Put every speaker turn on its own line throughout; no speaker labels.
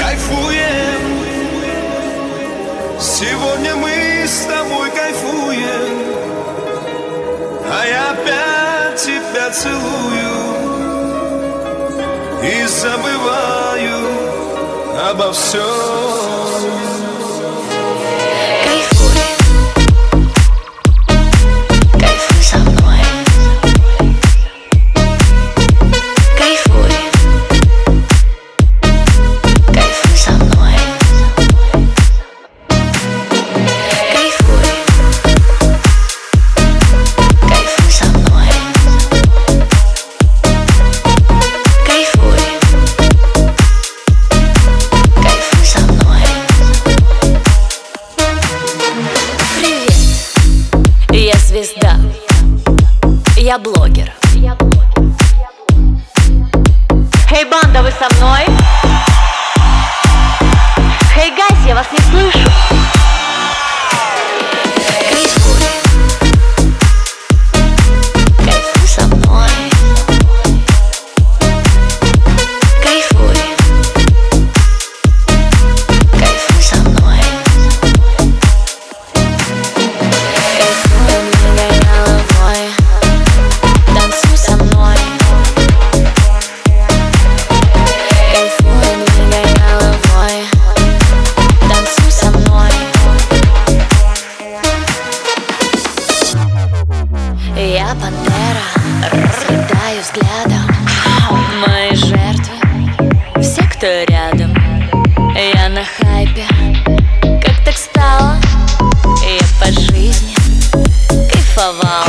кайфуем. Сегодня мы с тобой кайфуем. А я опять тебя целую И забываю обо всем
я блогер. Эй, банда, вы со мной? Я пантера, разлетаю взглядом. Мои жертвы, все, кто рядом. Я на хайпе, как так стало? Я по жизни кайфовала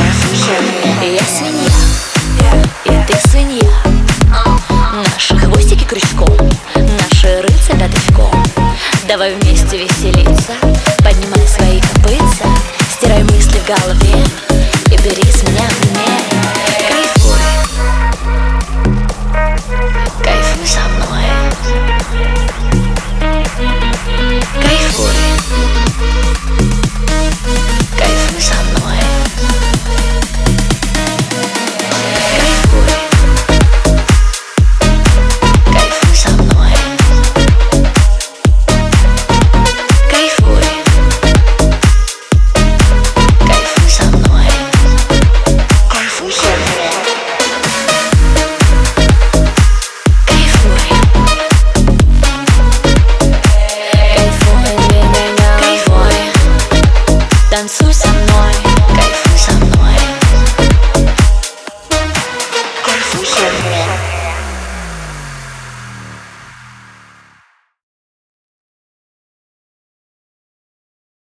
Я свинья, и ты свинья. Наши хвостики крючком, наши рыльца пяточком Давай вместе веселиться, поднимай свои копытца Стирай мысли в голове Records.